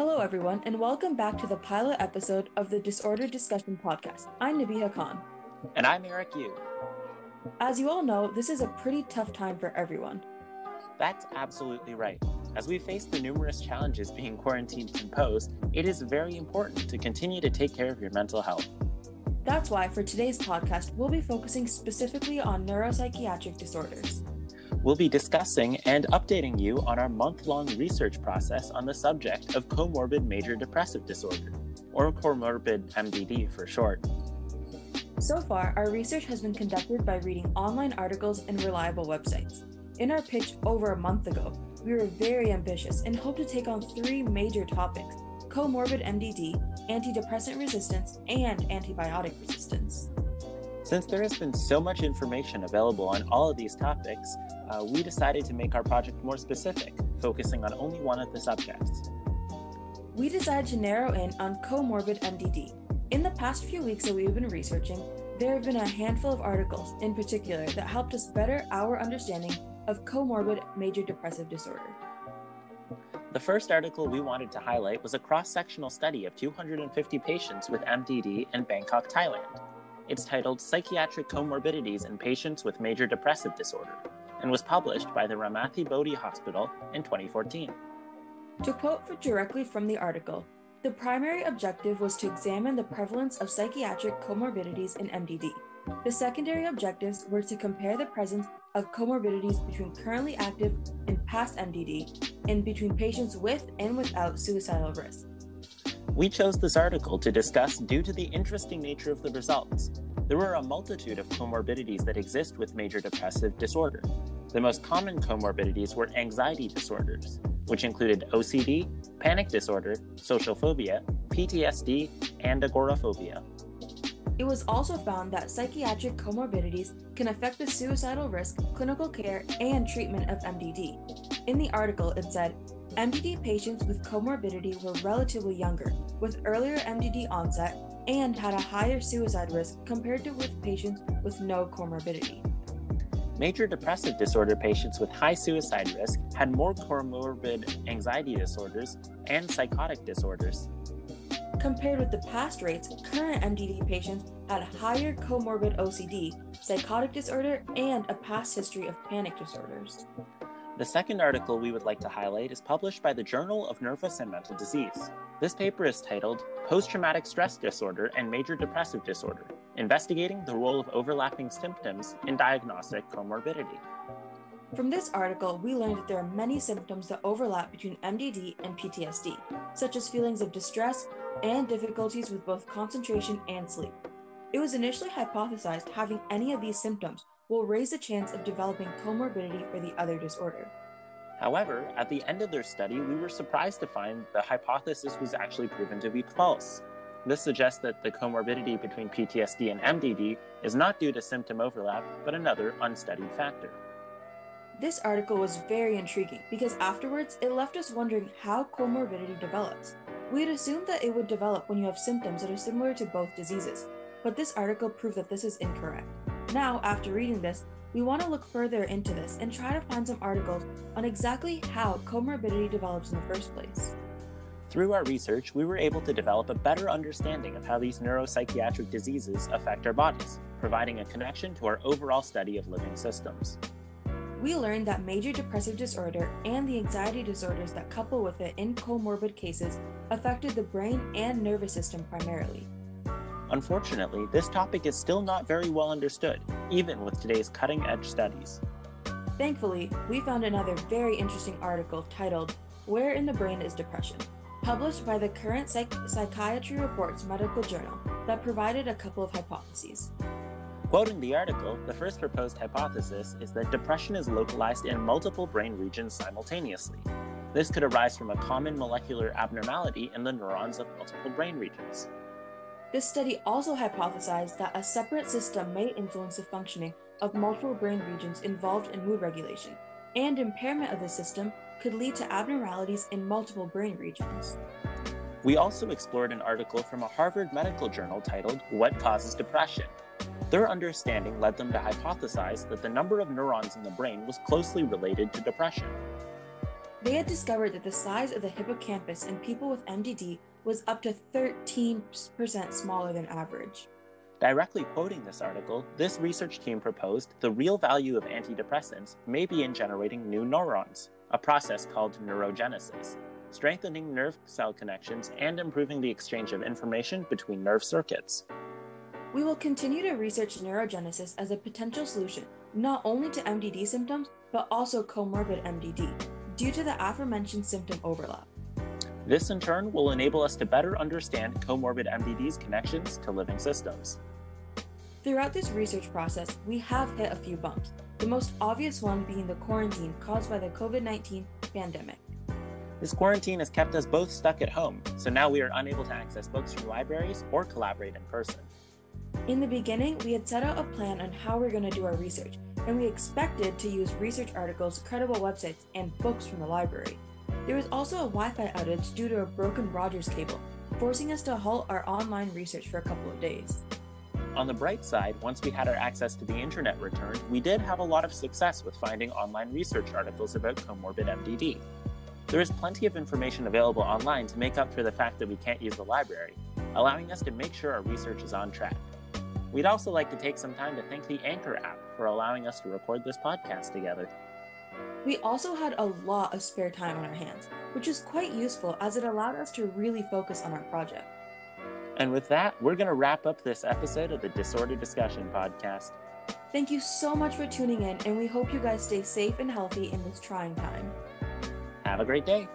Hello, everyone, and welcome back to the pilot episode of the Disorder Discussion Podcast. I'm Nabiha Khan. And I'm Eric Yu. As you all know, this is a pretty tough time for everyone. That's absolutely right. As we face the numerous challenges being quarantined can pose, it is very important to continue to take care of your mental health. That's why for today's podcast, we'll be focusing specifically on neuropsychiatric disorders. We'll be discussing and updating you on our month long research process on the subject of comorbid major depressive disorder, or comorbid MDD for short. So far, our research has been conducted by reading online articles and reliable websites. In our pitch over a month ago, we were very ambitious and hoped to take on three major topics comorbid MDD, antidepressant resistance, and antibiotic resistance. Since there has been so much information available on all of these topics, uh, we decided to make our project more specific, focusing on only one of the subjects. We decided to narrow in on comorbid MDD. In the past few weeks that we've been researching, there have been a handful of articles in particular that helped us better our understanding of comorbid major depressive disorder. The first article we wanted to highlight was a cross sectional study of 250 patients with MDD in Bangkok, Thailand. It's titled Psychiatric Comorbidities in Patients with Major Depressive Disorder and was published by the Ramathibodi Hospital in 2014. To quote directly from the article, the primary objective was to examine the prevalence of psychiatric comorbidities in MDD. The secondary objectives were to compare the presence of comorbidities between currently active and past MDD and between patients with and without suicidal risk. We chose this article to discuss due to the interesting nature of the results. There were a multitude of comorbidities that exist with major depressive disorder. The most common comorbidities were anxiety disorders, which included OCD, panic disorder, social phobia, PTSD, and agoraphobia. It was also found that psychiatric comorbidities can affect the suicidal risk, clinical care, and treatment of MDD. In the article, it said MDD patients with comorbidity were relatively younger, with earlier MDD onset, and had a higher suicide risk compared to with patients with no comorbidity. Major depressive disorder patients with high suicide risk had more comorbid anxiety disorders and psychotic disorders. Compared with the past rates, current MDD patients had higher comorbid OCD, psychotic disorder, and a past history of panic disorders. The second article we would like to highlight is published by the Journal of Nervous and Mental Disease. This paper is titled Post Traumatic Stress Disorder and Major Depressive Disorder Investigating the Role of Overlapping Symptoms in Diagnostic Comorbidity. From this article, we learned that there are many symptoms that overlap between MDD and PTSD, such as feelings of distress, and difficulties with both concentration and sleep. It was initially hypothesized having any of these symptoms will raise the chance of developing comorbidity for the other disorder. However, at the end of their study, we were surprised to find the hypothesis was actually proven to be false. This suggests that the comorbidity between PTSD and MDD is not due to symptom overlap, but another unstudied factor. This article was very intriguing because afterwards it left us wondering how comorbidity develops. We had assumed that it would develop when you have symptoms that are similar to both diseases, but this article proved that this is incorrect. Now, after reading this, we want to look further into this and try to find some articles on exactly how comorbidity develops in the first place. Through our research, we were able to develop a better understanding of how these neuropsychiatric diseases affect our bodies, providing a connection to our overall study of living systems. We learned that major depressive disorder and the anxiety disorders that couple with it in comorbid cases affected the brain and nervous system primarily. Unfortunately, this topic is still not very well understood, even with today's cutting edge studies. Thankfully, we found another very interesting article titled Where in the Brain is Depression? published by the Current Psych- Psychiatry Reports Medical Journal that provided a couple of hypotheses. Quoting the article, the first proposed hypothesis is that depression is localized in multiple brain regions simultaneously. This could arise from a common molecular abnormality in the neurons of multiple brain regions. This study also hypothesized that a separate system may influence the functioning of multiple brain regions involved in mood regulation, and impairment of the system could lead to abnormalities in multiple brain regions. We also explored an article from a Harvard Medical Journal titled What Causes Depression, their understanding led them to hypothesize that the number of neurons in the brain was closely related to depression. They had discovered that the size of the hippocampus in people with MDD was up to 13% smaller than average. Directly quoting this article, this research team proposed the real value of antidepressants may be in generating new neurons, a process called neurogenesis, strengthening nerve cell connections and improving the exchange of information between nerve circuits. We will continue to research neurogenesis as a potential solution not only to MDD symptoms, but also comorbid MDD, due to the aforementioned symptom overlap. This, in turn, will enable us to better understand comorbid MDD's connections to living systems. Throughout this research process, we have hit a few bumps, the most obvious one being the quarantine caused by the COVID 19 pandemic. This quarantine has kept us both stuck at home, so now we are unable to access books from libraries or collaborate in person. In the beginning, we had set out a plan on how we're going to do our research, and we expected to use research articles, credible websites, and books from the library. There was also a Wi Fi outage due to a broken Rogers cable, forcing us to halt our online research for a couple of days. On the bright side, once we had our access to the internet returned, we did have a lot of success with finding online research articles about comorbid MDD. There is plenty of information available online to make up for the fact that we can't use the library, allowing us to make sure our research is on track. We'd also like to take some time to thank the Anchor app for allowing us to record this podcast together. We also had a lot of spare time on our hands, which was quite useful as it allowed us to really focus on our project. And with that, we're going to wrap up this episode of the Disorder Discussion Podcast. Thank you so much for tuning in, and we hope you guys stay safe and healthy in this trying time. Have a great day.